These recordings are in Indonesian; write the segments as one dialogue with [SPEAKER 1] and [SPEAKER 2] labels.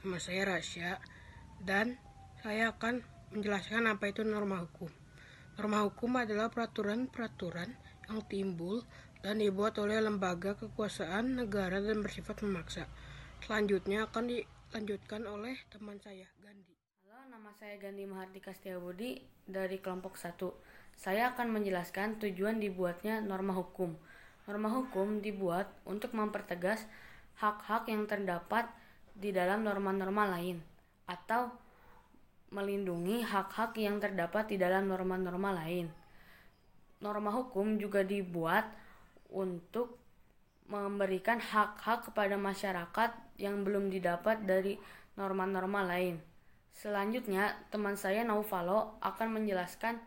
[SPEAKER 1] Nama saya Rasya dan saya akan menjelaskan apa itu norma hukum. Norma hukum adalah peraturan-peraturan yang timbul dan dibuat oleh lembaga kekuasaan negara dan bersifat memaksa. Selanjutnya akan dilanjutkan oleh teman saya, Gandhi.
[SPEAKER 2] Halo, nama saya Gandhi Mahardika Setiabudi dari kelompok 1. Saya akan menjelaskan tujuan dibuatnya norma hukum. Norma hukum dibuat untuk mempertegas hak-hak yang terdapat di dalam norma-norma lain atau melindungi hak-hak yang terdapat di dalam norma-norma lain. Norma hukum juga dibuat untuk memberikan hak-hak kepada masyarakat yang belum didapat dari norma-norma lain. Selanjutnya, teman saya Naufalo akan menjelaskan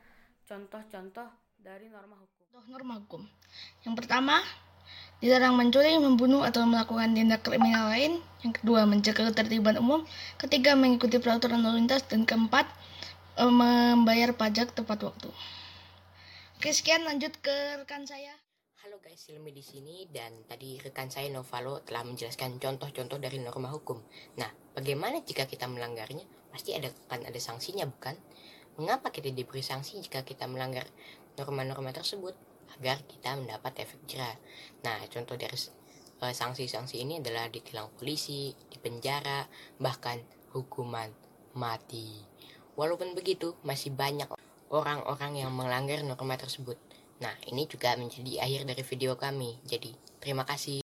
[SPEAKER 2] contoh-contoh dari norma hukum.
[SPEAKER 3] Norma hukum. Yang pertama, dilarang mencuri, membunuh, atau melakukan tindak kriminal lain. Yang kedua, menjaga ketertiban umum. Ketiga, mengikuti peraturan lalu lintas. Dan keempat, eh, membayar pajak tepat waktu. Oke, sekian lanjut ke rekan saya.
[SPEAKER 4] Halo guys, Silmi di sini dan tadi rekan saya Novalo telah menjelaskan contoh-contoh dari norma hukum. Nah, bagaimana jika kita melanggarnya? Pasti ada kan ada sanksinya, bukan? Mengapa kita diberi sanksi jika kita melanggar norma-norma tersebut? Agar kita mendapat efek jerah. Nah, contoh dari uh, sanksi-sanksi ini adalah ditilang polisi, dipenjara, bahkan hukuman mati. Walaupun begitu, masih banyak orang-orang yang melanggar norma tersebut. Nah, ini juga menjadi akhir dari video kami. Jadi, terima kasih.